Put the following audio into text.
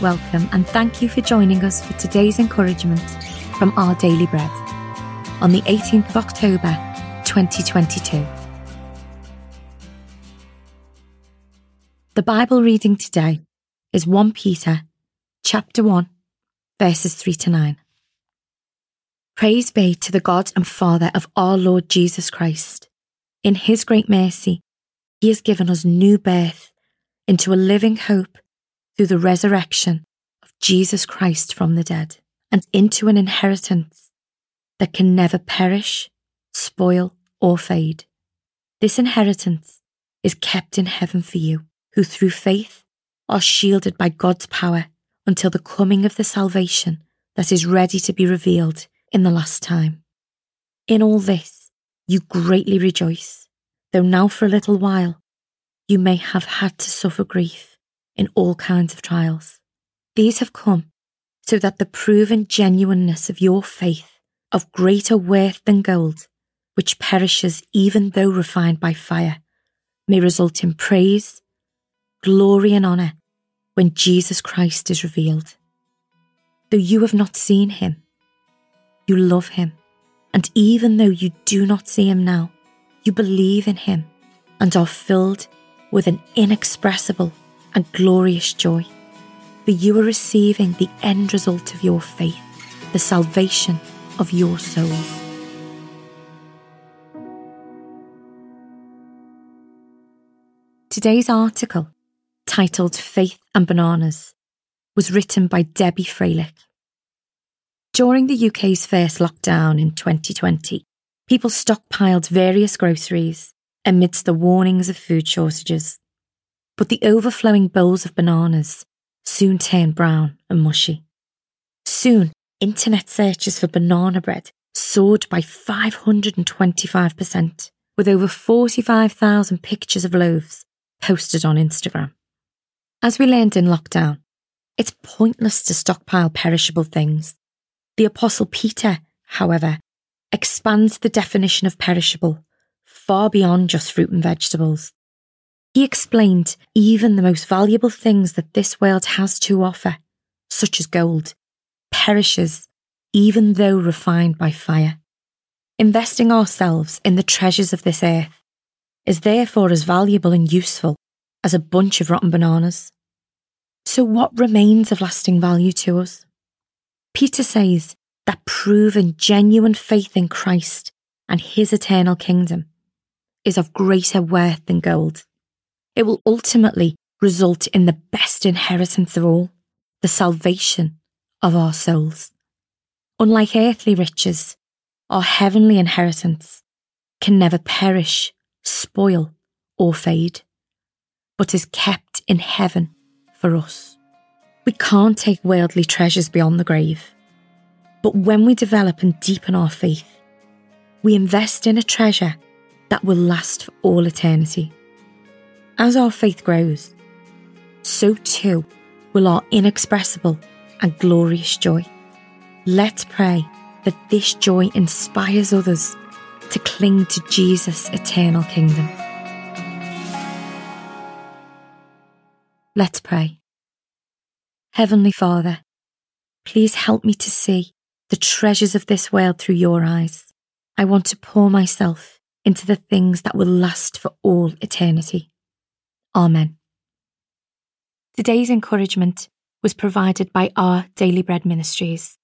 welcome, and thank you for joining us for today's encouragement from Our Daily Bread on the 18th of October 2022. The Bible reading today is 1 Peter chapter 1 verses 3 to 9. Praise be to the God and Father of our Lord Jesus Christ. In his great mercy, he has given us new birth into a living hope through the resurrection of Jesus Christ from the dead and into an inheritance that can never perish, spoil, or fade. This inheritance is kept in heaven for you, who through faith are shielded by God's power until the coming of the salvation that is ready to be revealed in the last time. In all this, you greatly rejoice, though now for a little while you may have had to suffer grief in all kinds of trials. These have come so that the proven genuineness of your faith, of greater worth than gold, which perishes even though refined by fire, may result in praise, glory, and honour when Jesus Christ is revealed. Though you have not seen him, you love him. And even though you do not see him now, you believe in him and are filled with an inexpressible and glorious joy. For you are receiving the end result of your faith, the salvation of your souls. Today's article, titled Faith and Bananas, was written by Debbi Fralick. During the UK's first lockdown in 2020, people stockpiled various groceries amidst the warnings of food shortages. But the overflowing bowls of bananas soon turned brown and mushy. Soon, internet searches for banana bread soared by 525%, with over 45,000 pictures of loaves posted on Instagram. As we learned in lockdown, it's pointless to stockpile perishable things. The Apostle Peter, however, expands the definition of perishable far beyond just fruit and vegetables. He explained even the most valuable things that this world has to offer, such as gold, perishes even though refined by fire. Investing ourselves in the treasures of this earth is therefore as valuable and useful as a bunch of rotten bananas. So, what remains of lasting value to us? Peter says that proven genuine faith in Christ and his eternal kingdom is of greater worth than gold. It will ultimately result in the best inheritance of all, the salvation of our souls. Unlike earthly riches, our heavenly inheritance can never perish, spoil, or fade, but is kept in heaven for us. We can't take worldly treasures beyond the grave, but when we develop and deepen our faith, we invest in a treasure that will last for all eternity. As our faith grows, so too will our inexpressible and glorious joy. Let's pray that this joy inspires others to cling to Jesus' eternal kingdom. Let's pray. Heavenly Father, please help me to see the treasures of this world through your eyes. I want to pour myself into the things that will last for all eternity. Amen. Today's encouragement was provided by our Daily Bread Ministries.